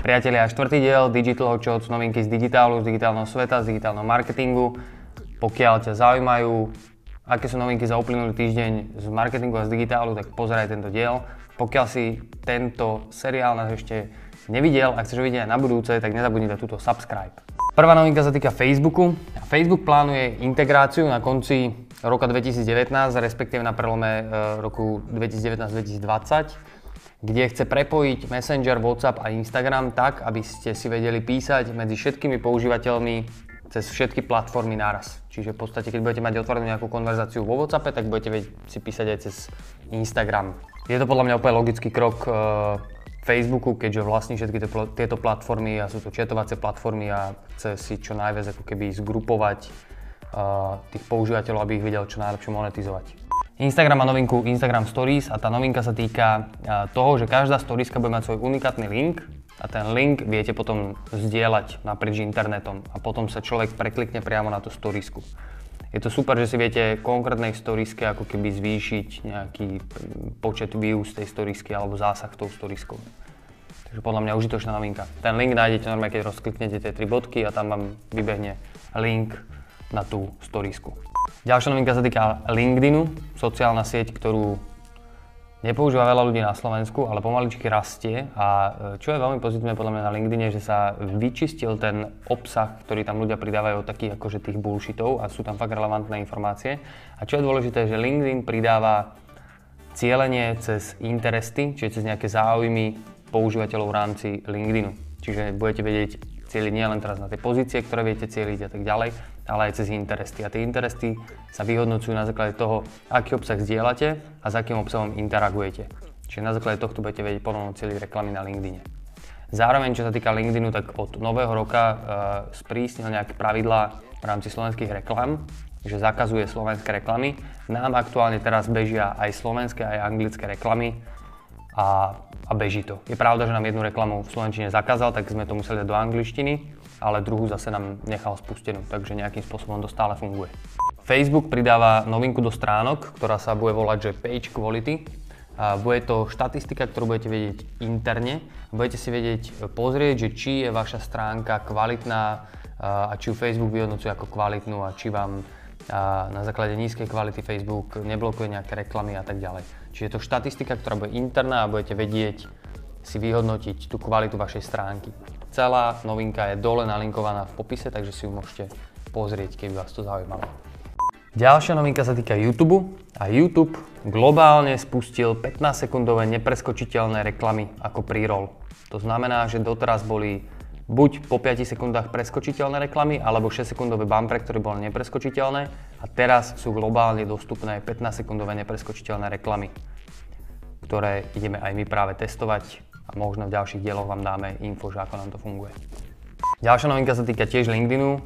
Priatelia, štvrtý diel Digital Hotshots, novinky z digitálu, z digitálneho sveta, z digitálneho marketingu. Pokiaľ ťa zaujímajú, aké sú novinky za uplynulý týždeň z marketingu a z digitálu, tak pozeraj tento diel. Pokiaľ si tento seriál nás ešte nevidel a chceš ho vidieť aj na budúce, tak nezabudni dať túto subscribe. Prvá novinka sa týka Facebooku. Facebook plánuje integráciu na konci roka 2019, respektíve na prelome e, roku 2019-2020 kde chce prepojiť Messenger, WhatsApp a Instagram tak, aby ste si vedeli písať medzi všetkými používateľmi cez všetky platformy naraz. Čiže v podstate, keď budete mať otvorenú nejakú konverzáciu vo WhatsAppe, tak budete vedieť si písať aj cez Instagram. Je to podľa mňa úplne logický krok e, Facebooku, keďže vlastní všetky tieto platformy a sú to četovacie platformy a chce si čo najviac ako keby zgrupovať uh, tých používateľov, aby ich vedel čo najlepšie monetizovať. Instagram má novinku Instagram Stories a tá novinka sa týka toho, že každá storiska bude mať svoj unikátny link a ten link viete potom zdieľať naprieč internetom a potom sa človek preklikne priamo na tú storisku. Je to super, že si viete konkrétnej storiske ako keby zvýšiť nejaký počet views tej storisky alebo zásah tou storiskou. Takže podľa mňa užitočná novinka. Ten link nájdete normálne, keď rozkliknete tie tri bodky a tam vám vybehne link na tú storisku. Ďalšia novinka sa týka LinkedInu, sociálna sieť, ktorú nepoužíva veľa ľudí na Slovensku, ale pomaličky rastie a e, čo je veľmi pozitívne podľa mňa na LinkedIne, že sa vyčistil ten obsah, ktorý tam ľudia pridávajú takých akože tých bullshitov a sú tam fakt relevantné informácie. A čo je dôležité, že LinkedIn pridáva cieľenie cez interesty, čiže cez nejaké záujmy používateľov v rámci LinkedInu. Čiže budete vedieť cieliť nielen teraz na tie pozície, ktoré viete cieliť a tak ďalej, ale aj cez interesty. A tie interesty sa vyhodnocujú na základe toho, aký obsah zdieľate a s akým obsahom interagujete. Čiže na základe tohto budete vedieť ponovno cieliť reklamy na LinkedIne. Zároveň, čo sa týka LinkedInu, tak od nového roka uh, sprísnil nejaké pravidlá v rámci slovenských reklam, že zakazuje slovenské reklamy. Nám aktuálne teraz bežia aj slovenské, aj anglické reklamy a, a beží to. Je pravda, že nám jednu reklamu v slovenčine zakázal, tak sme to museli dať do angličtiny, ale druhú zase nám nechal spustenú, takže nejakým spôsobom to stále funguje. Facebook pridáva novinku do stránok, ktorá sa bude volať, že Page Quality. Bude to štatistika, ktorú budete vedieť interne. Budete si vedieť pozrieť, že či je vaša stránka kvalitná a či ju Facebook vyhodnocuje ako kvalitnú a či vám na základe nízkej kvality Facebook neblokuje nejaké reklamy a tak ďalej. Čiže je to štatistika, ktorá bude interná a budete vedieť si vyhodnotiť tú kvalitu vašej stránky. Celá novinka je dole nalinkovaná v popise, takže si ju môžete pozrieť, keby vás to zaujímalo. Ďalšia novinka sa týka YouTube a YouTube globálne spustil 15-sekundové nepreskočiteľné reklamy ako pre-roll. To znamená, že doteraz boli buď po 5 sekundách preskočiteľné reklamy, alebo 6-sekundové bumper, ktoré boli nepreskočiteľné a teraz sú globálne dostupné 15-sekundové nepreskočiteľné reklamy, ktoré ideme aj my práve testovať a možno v ďalších dieloch vám dáme info, že ako nám to funguje. Ďalšia novinka sa týka tiež LinkedInu.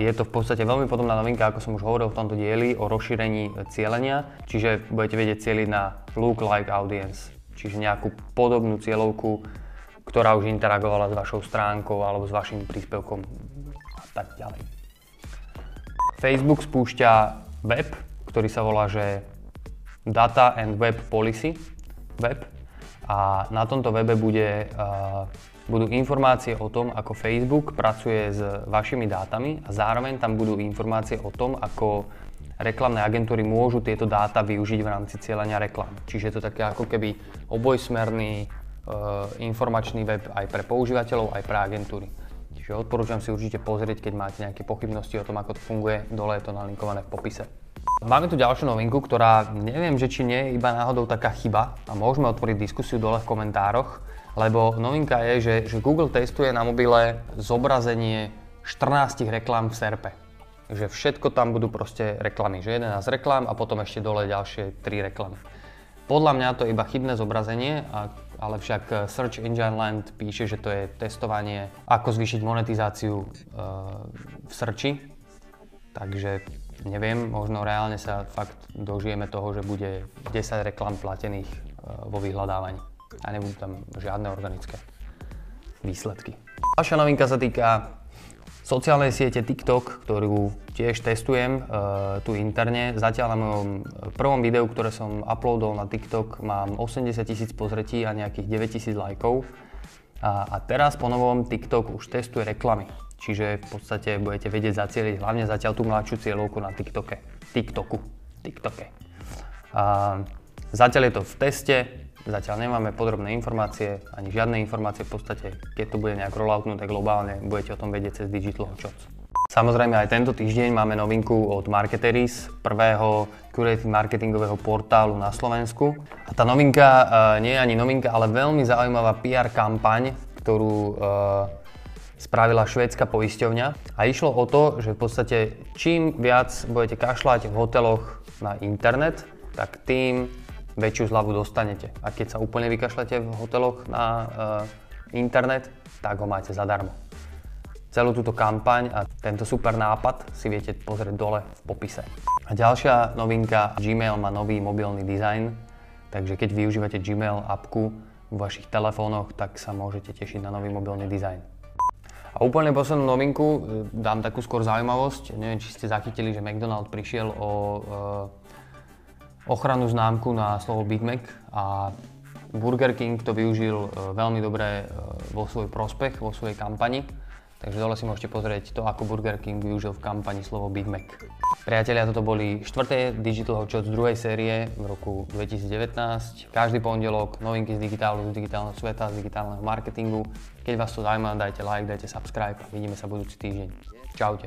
Je to v podstate veľmi podobná novinka, ako som už hovoril v tomto dieli, o rozšírení cieľenia. Čiže budete vedieť cieliť na look-like audience, čiže nejakú podobnú cieľovku, ktorá už interagovala s vašou stránkou alebo s vašim príspevkom a tak ďalej. Facebook spúšťa web, ktorý sa volá, že Data and Web Policy web a na tomto webe bude, uh, budú informácie o tom, ako Facebook pracuje s vašimi dátami a zároveň tam budú informácie o tom, ako reklamné agentúry môžu tieto dáta využiť v rámci cieľania reklam. Čiže je to také ako keby obojsmerný informačný web aj pre používateľov, aj pre agentúry. Čiže odporúčam si určite pozrieť, keď máte nejaké pochybnosti o tom, ako to funguje. Dole je to nalinkované v popise. Máme tu ďalšiu novinku, ktorá neviem, že či nie je iba náhodou taká chyba a môžeme otvoriť diskusiu dole v komentároch, lebo novinka je, že, že Google testuje na mobile zobrazenie 14 reklám v SERPE. Že všetko tam budú proste reklamy, že 11 reklám a potom ešte dole ďalšie 3 reklamy. Podľa mňa to je iba chybné zobrazenie, ale však Search Engine Land píše, že to je testovanie, ako zvýšiť monetizáciu e, v searchi. Takže neviem, možno reálne sa fakt dožijeme toho, že bude 10 reklam platených e, vo vyhľadávaní a nebudú tam žiadne organické výsledky. Ďalšia novinka sa týka sociálnej siete TikTok, ktorú tiež testujem uh, tu interne. Zatiaľ na mojom prvom videu, ktoré som uploadol na TikTok, mám 80 tisíc pozretí a nejakých 9 tisíc lajkov. A, a teraz po novom TikTok už testuje reklamy. Čiže v podstate budete vedieť zacieliť hlavne zatiaľ tú mladšiu cieľovku na TikToke. TikToku. TikToke. A zatiaľ je to v teste, zatiaľ nemáme podrobné informácie, ani žiadne informácie v podstate, keď to bude nejak rolloutnuté globálne, budete o tom vedieť cez Digital Hotshots. Samozrejme aj tento týždeň máme novinku od Marketeris, prvého curated marketingového portálu na Slovensku. A tá novinka uh, nie je ani novinka, ale veľmi zaujímavá PR kampaň, ktorú uh, spravila švédska poisťovňa. A išlo o to, že v podstate čím viac budete kašľať v hoteloch na internet, tak tým väčšiu zľavu dostanete. A keď sa úplne vykašľate v hoteloch na uh, internet, tak ho máte zadarmo. Celú túto kampaň a tento super nápad si viete pozrieť dole v popise. A ďalšia novinka, Gmail má nový mobilný dizajn, takže keď využívate Gmail appku v vašich telefónoch, tak sa môžete tešiť na nový mobilný dizajn. A úplne poslednú novinku, e, dám takú skôr zaujímavosť. Neviem, či ste zachytili, že McDonald prišiel o e, ochranu známku na slovo Big Mac a Burger King to využil e, veľmi dobre vo svoj prospech, vo svojej kampani. Takže dole si môžete pozrieť to, ako Burger King využil v kampani slovo Big Mac. Priatelia, toto boli štvrté Digital Hot z druhej série v roku 2019. Každý pondelok novinky z digitálu, z digitálneho sveta, z digitálneho marketingu. Keď vás to zaujíma, dajte like, dajte subscribe a vidíme sa budúci týždeň. Čaute.